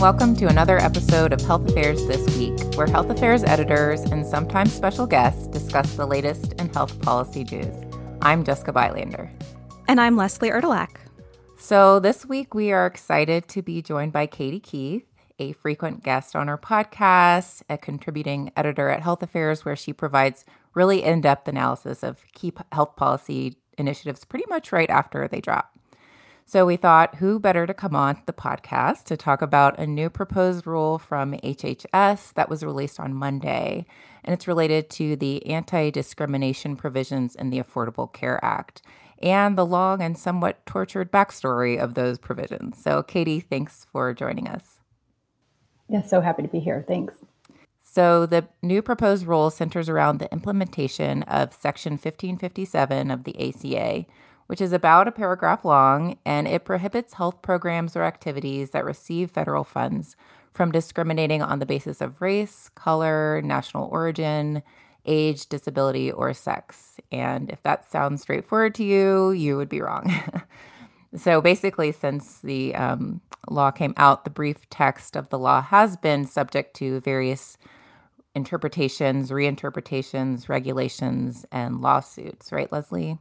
and welcome to another episode of Health Affairs This Week, where Health Affairs editors and sometimes special guests discuss the latest in health policy news. I'm Jessica Bylander. And I'm Leslie Erdelak. So, this week we are excited to be joined by Katie Keith, a frequent guest on our podcast, a contributing editor at Health Affairs, where she provides really in depth analysis of key health policy initiatives pretty much right after they drop. So we thought, who better to come on the podcast to talk about a new proposed rule from HHS that was released on Monday. And it's related to the anti discrimination provisions in the Affordable Care Act and the long and somewhat tortured backstory of those provisions. So, Katie, thanks for joining us. Yeah, so happy to be here. Thanks. So, the new proposed rule centers around the implementation of Section 1557 of the ACA which is about a paragraph long, and it prohibits health programs or activities that receive federal funds from discriminating on the basis of race, color, national origin, age, disability, or sex. And if that sounds straightforward to you, you would be wrong. so basically, since the um, law came out, the brief text of the law has been subject to various interpretations, reinterpretations, regulations, and lawsuits, right, Leslie?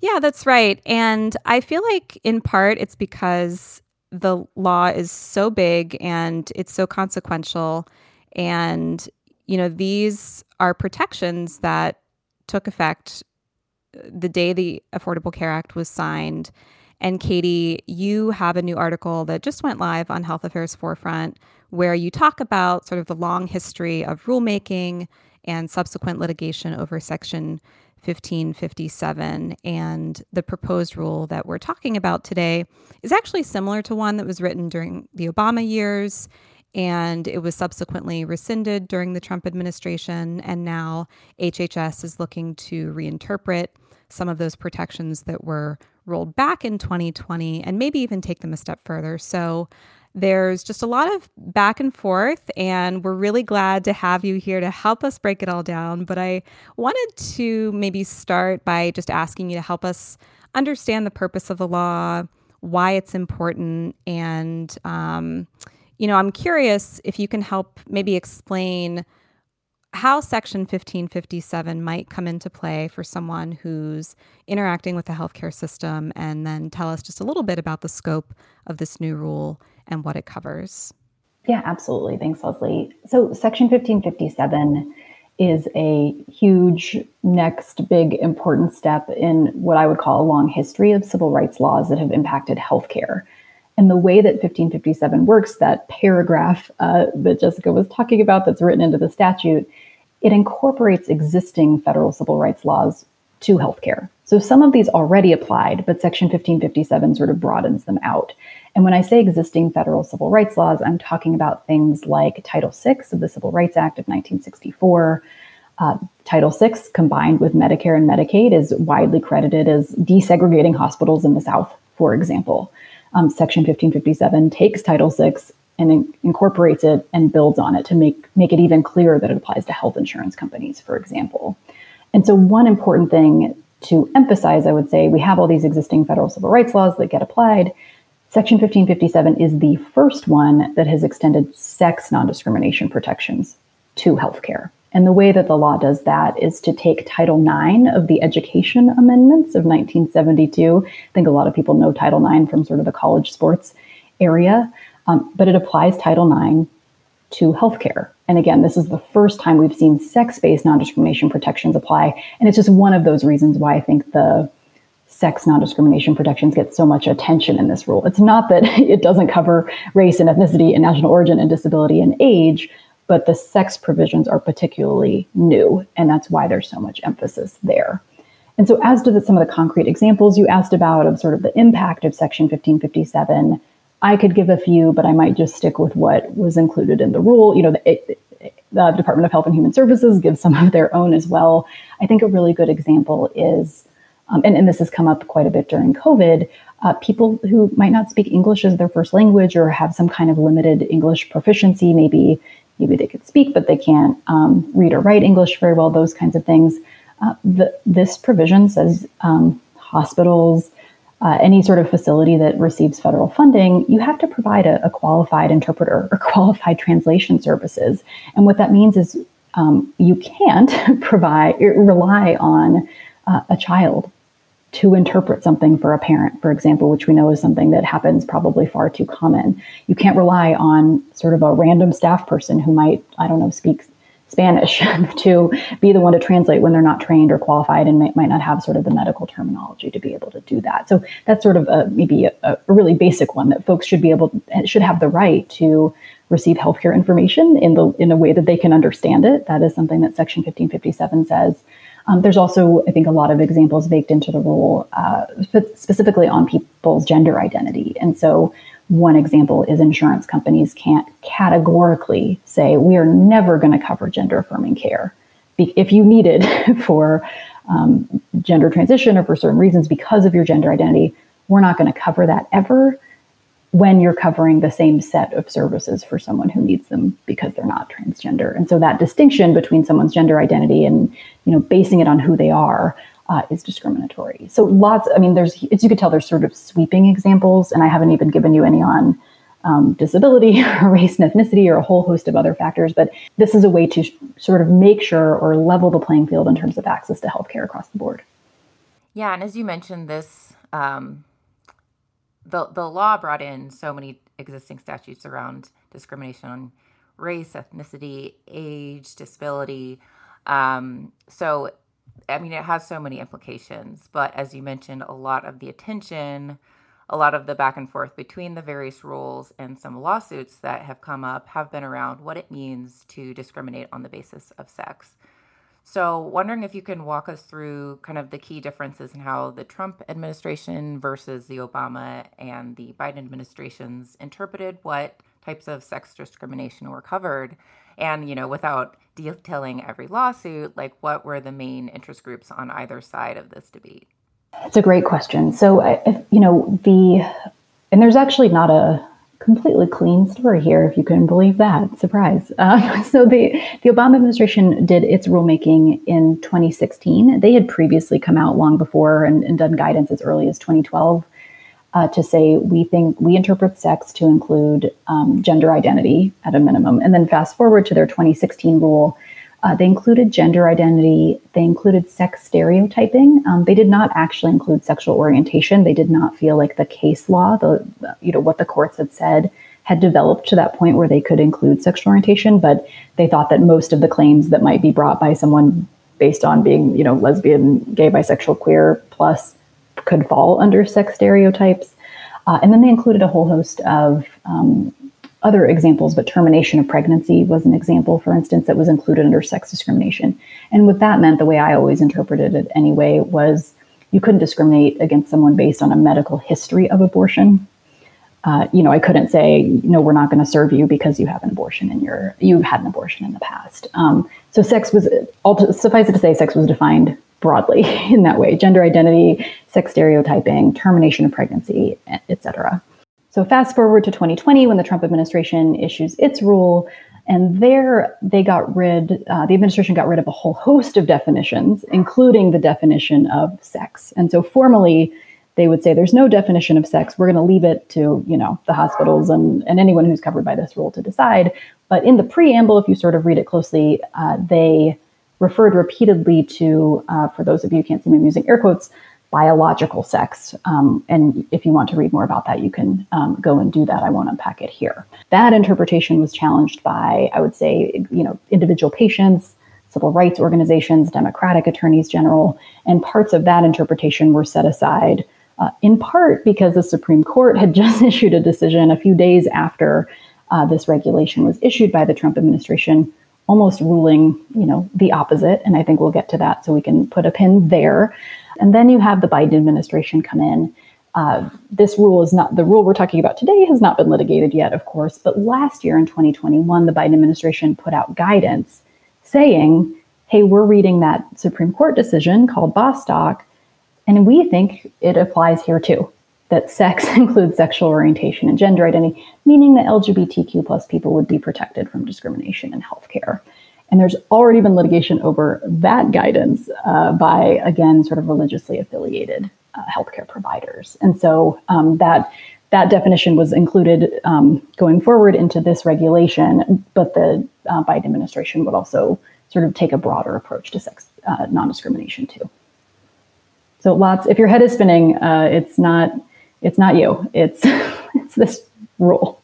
Yeah, that's right. And I feel like in part it's because the law is so big and it's so consequential. And, you know, these are protections that took effect uh, the day the Affordable Care Act was signed. And Katie, you have a new article that just went live on Health Affairs Forefront where you talk about sort of the long history of rulemaking and subsequent litigation over Section 1557. And the proposed rule that we're talking about today is actually similar to one that was written during the Obama years. And it was subsequently rescinded during the Trump administration. And now HHS is looking to reinterpret some of those protections that were rolled back in 2020 and maybe even take them a step further. So there's just a lot of back and forth, and we're really glad to have you here to help us break it all down. But I wanted to maybe start by just asking you to help us understand the purpose of the law, why it's important, and, um, you know, I'm curious if you can help maybe explain how Section 1557 might come into play for someone who's interacting with the healthcare system, and then tell us just a little bit about the scope of this new rule and what it covers. Yeah, absolutely. Thanks, Leslie. So, Section 1557 is a huge next big important step in what I would call a long history of civil rights laws that have impacted healthcare. And the way that 1557 works, that paragraph uh, that Jessica was talking about that's written into the statute, it incorporates existing federal civil rights laws to healthcare. So some of these already applied, but Section 1557 sort of broadens them out. And when I say existing federal civil rights laws, I'm talking about things like Title VI of the Civil Rights Act of 1964. Uh, Title VI, combined with Medicare and Medicaid, is widely credited as desegregating hospitals in the South, for example. Um, Section 1557 takes Title VI and in- incorporates it and builds on it to make, make it even clearer that it applies to health insurance companies, for example. And so, one important thing to emphasize, I would say, we have all these existing federal civil rights laws that get applied. Section 1557 is the first one that has extended sex non discrimination protections to healthcare. And the way that the law does that is to take Title IX of the Education Amendments of 1972. I think a lot of people know Title IX from sort of the college sports area, um, but it applies Title IX to healthcare. And again, this is the first time we've seen sex based non discrimination protections apply. And it's just one of those reasons why I think the sex non discrimination protections get so much attention in this rule. It's not that it doesn't cover race and ethnicity and national origin and disability and age, but the sex provisions are particularly new. And that's why there's so much emphasis there. And so, as to the, some of the concrete examples you asked about of sort of the impact of Section 1557, I could give a few, but I might just stick with what was included in the rule. You know, the, it, the Department of Health and Human Services gives some of their own as well. I think a really good example is um, and, and this has come up quite a bit during COVID, uh, people who might not speak English as their first language or have some kind of limited English proficiency, maybe maybe they could speak but they can't um, read or write English very well, those kinds of things. Uh, the, this provision says um, hospitals, uh, any sort of facility that receives federal funding, you have to provide a, a qualified interpreter or qualified translation services. And what that means is um, you can't provide rely on uh, a child to interpret something for a parent, for example, which we know is something that happens probably far too common. You can't rely on sort of a random staff person who might, I don't know, speak Spanish to be the one to translate when they're not trained or qualified and may, might not have sort of the medical terminology to be able to do that. So that's sort of a, maybe a, a really basic one that folks should be able should have the right to receive healthcare information in the in a way that they can understand it. That is something that Section 1557 says. Um, there's also, I think, a lot of examples baked into the rule, uh, specifically on people's gender identity. And so, one example is insurance companies can't categorically say, we are never going to cover gender affirming care. If you need it for um, gender transition or for certain reasons because of your gender identity, we're not going to cover that ever when you're covering the same set of services for someone who needs them because they're not transgender. And so that distinction between someone's gender identity and you know basing it on who they are uh, is discriminatory. So lots. I mean, there's as you could tell, there's sort of sweeping examples, and I haven't even given you any on um, disability or race and ethnicity or a whole host of other factors. But this is a way to sh- sort of make sure or level the playing field in terms of access to healthcare across the board. Yeah, and as you mentioned, this um, the the law brought in so many existing statutes around discrimination on race, ethnicity, age, disability. Um, so, I mean, it has so many implications. But as you mentioned, a lot of the attention, a lot of the back and forth between the various rules and some lawsuits that have come up have been around what it means to discriminate on the basis of sex. So, wondering if you can walk us through kind of the key differences in how the Trump administration versus the Obama and the Biden administrations interpreted what types of sex discrimination were covered. And, you know, without detailing every lawsuit, like what were the main interest groups on either side of this debate? It's a great question. So, you know, the, and there's actually not a, completely clean story here, if you can believe that. Surprise. Um, so the, the Obama administration did its rulemaking in 2016. They had previously come out long before and, and done guidance as early as 2012 uh, to say we think we interpret sex to include um, gender identity at a minimum. And then fast forward to their 2016 rule, uh, they included gender identity, they included sex stereotyping. Um, they did not actually include sexual orientation. They did not feel like the case law, the you know what the courts had said, had developed to that point where they could include sexual orientation. But they thought that most of the claims that might be brought by someone based on being you know lesbian, gay, bisexual, queer plus could fall under sex stereotypes. Uh, and then they included a whole host of um, other examples, but termination of pregnancy was an example, for instance, that was included under sex discrimination. And what that meant, the way I always interpreted it anyway, was you couldn't discriminate against someone based on a medical history of abortion. Uh, you know, I couldn't say, no, we're not going to serve you because you have an abortion in your, you've had an abortion in the past. Um, so sex was, suffice it to say, sex was defined broadly in that way: gender identity, sex stereotyping, termination of pregnancy, et cetera. So fast forward to 2020 when the Trump administration issues its rule, and there they got rid, uh, the administration got rid of a whole host of definitions, including the definition of sex. And so formally, they would say there's no definition of sex. We're going to leave it to you know the hospitals and, and anyone who's covered by this rule to decide. But in the preamble, if you sort of read it closely, uh, they referred repeatedly to, uh, for those of you who can't see me, I'm using air quotes, biological sex. Um, and if you want to read more about that, you can um, go and do that. I won't unpack it here. That interpretation was challenged by, I would say, you know, individual patients, civil rights organizations, Democratic attorneys general, and parts of that interpretation were set aside. Uh, in part because the Supreme Court had just issued a decision a few days after uh, this regulation was issued by the Trump administration, almost ruling, you know, the opposite. And I think we'll get to that, so we can put a pin there. And then you have the Biden administration come in. Uh, this rule is not the rule we're talking about today has not been litigated yet, of course. But last year in 2021, the Biden administration put out guidance saying, "Hey, we're reading that Supreme Court decision called Bostock, and we think it applies here too. That sex includes sexual orientation and gender identity, meaning that LGBTQ plus people would be protected from discrimination in healthcare." And there's already been litigation over that guidance uh, by, again, sort of religiously affiliated uh, healthcare providers. And so um, that that definition was included um, going forward into this regulation, but the uh, Biden administration would also sort of take a broader approach to sex uh, non-discrimination too. So lots. If your head is spinning, uh, it's not. It's not you. It's it's this rule.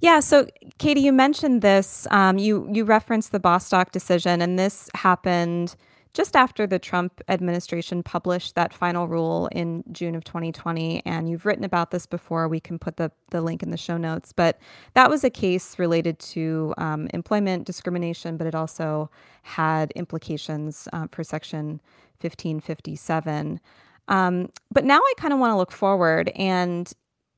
yeah. So Katie, you mentioned this. Um, you you referenced the Bostock decision, and this happened just after the Trump administration published that final rule in June of 2020. And you've written about this before. We can put the, the link in the show notes. But that was a case related to um, employment discrimination, but it also had implications uh, for Section 1557. Um, but now I kind of want to look forward. And,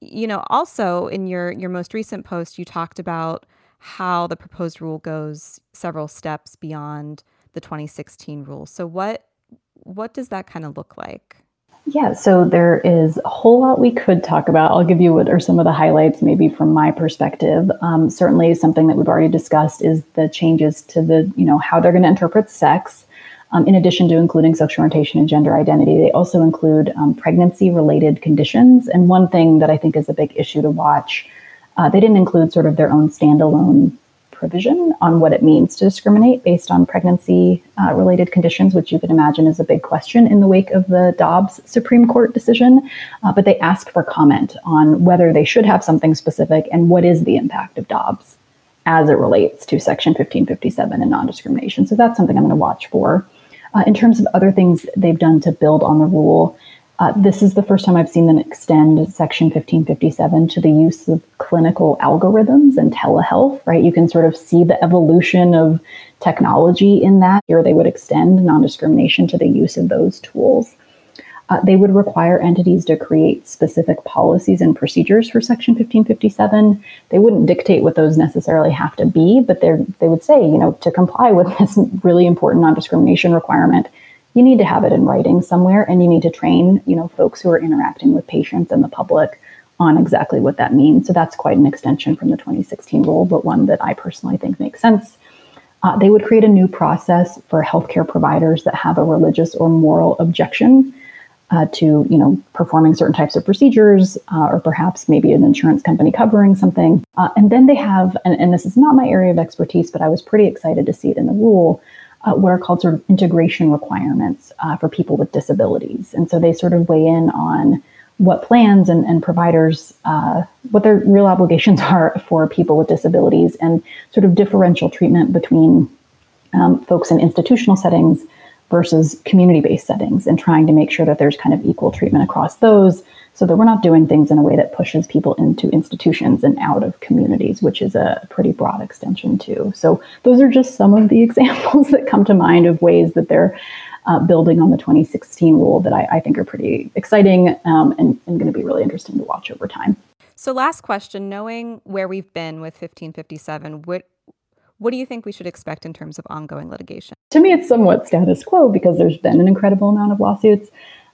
you know, also in your, your most recent post, you talked about how the proposed rule goes several steps beyond the 2016 rule. So what what does that kind of look like? Yeah, so there is a whole lot we could talk about. I'll give you what are some of the highlights, maybe from my perspective. Um, certainly, something that we've already discussed is the changes to the, you know, how they're going to interpret sex. Um, in addition to including sexual orientation and gender identity, they also include um, pregnancy-related conditions. And one thing that I think is a big issue to watch, uh, they didn't include sort of their own standalone provision on what it means to discriminate based on pregnancy uh, related conditions, which you can imagine is a big question in the wake of the Dobbs Supreme Court decision. Uh, but they asked for comment on whether they should have something specific and what is the impact of Dobbs as it relates to Section 1557 and non discrimination. So that's something I'm going to watch for. Uh, in terms of other things they've done to build on the rule, uh, this is the first time I've seen them extend Section 1557 to the use of clinical algorithms and telehealth, right? You can sort of see the evolution of technology in that. Here, they would extend non discrimination to the use of those tools. Uh, they would require entities to create specific policies and procedures for Section 1557. They wouldn't dictate what those necessarily have to be, but they would say, you know, to comply with this really important non discrimination requirement, you need to have it in writing somewhere and you need to train you know folks who are interacting with patients and the public on exactly what that means. So that's quite an extension from the 2016 rule but one that i personally think makes sense. Uh, they would create a new process for healthcare providers that have a religious or moral objection uh, to you know performing certain types of procedures uh, or perhaps maybe an insurance company covering something uh, and then they have and, and this is not my area of expertise but i was pretty excited to see it in the rule uh, what are called sort of integration requirements uh, for people with disabilities. And so they sort of weigh in on what plans and, and providers, uh, what their real obligations are for people with disabilities and sort of differential treatment between um, folks in institutional settings versus community based settings and trying to make sure that there's kind of equal treatment across those so that we're not doing things in a way that pushes people into institutions and out of communities, which is a pretty broad extension too. So those are just some of the examples that come to mind of ways that they're uh, building on the 2016 rule that I, I think are pretty exciting um, and, and going to be really interesting to watch over time. So, last question: Knowing where we've been with 1557, what what do you think we should expect in terms of ongoing litigation? To me, it's somewhat status quo because there's been an incredible amount of lawsuits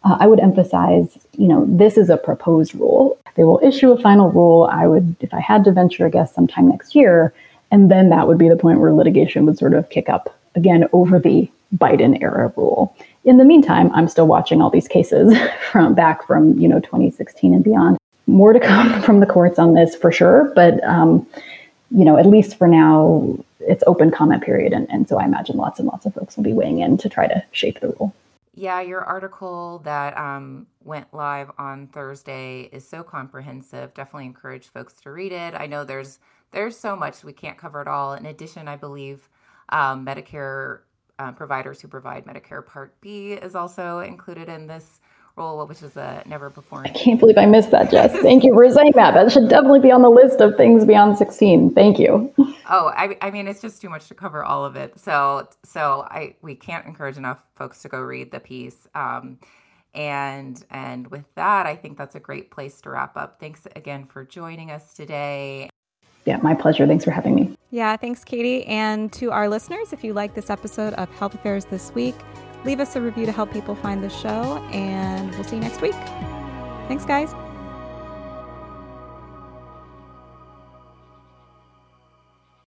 uh, I would emphasize, you know, this is a proposed rule. They will issue a final rule. I would, if I had to venture a guess, sometime next year, and then that would be the point where litigation would sort of kick up again over the Biden era rule. In the meantime, I'm still watching all these cases from back from you know 2016 and beyond. More to come from the courts on this for sure, but um, you know, at least for now, it's open comment period, and, and so I imagine lots and lots of folks will be weighing in to try to shape the rule. Yeah, your article that um, went live on Thursday is so comprehensive. Definitely encourage folks to read it. I know there's there's so much we can't cover it all. In addition, I believe um, Medicare uh, providers who provide Medicare Part B is also included in this role, which is a never before. I can't believe I missed that, Jess. Thank you for saying that. That should definitely be on the list of things beyond 16. Thank you. Oh, I, I mean, it's just too much to cover all of it. So, so I we can't encourage enough folks to go read the piece. Um, and and with that, I think that's a great place to wrap up. Thanks again for joining us today. Yeah, my pleasure. Thanks for having me. Yeah, thanks, Katie. And to our listeners, if you like this episode of Health Affairs This Week, leave us a review to help people find the show, and we'll see you next week. Thanks, guys.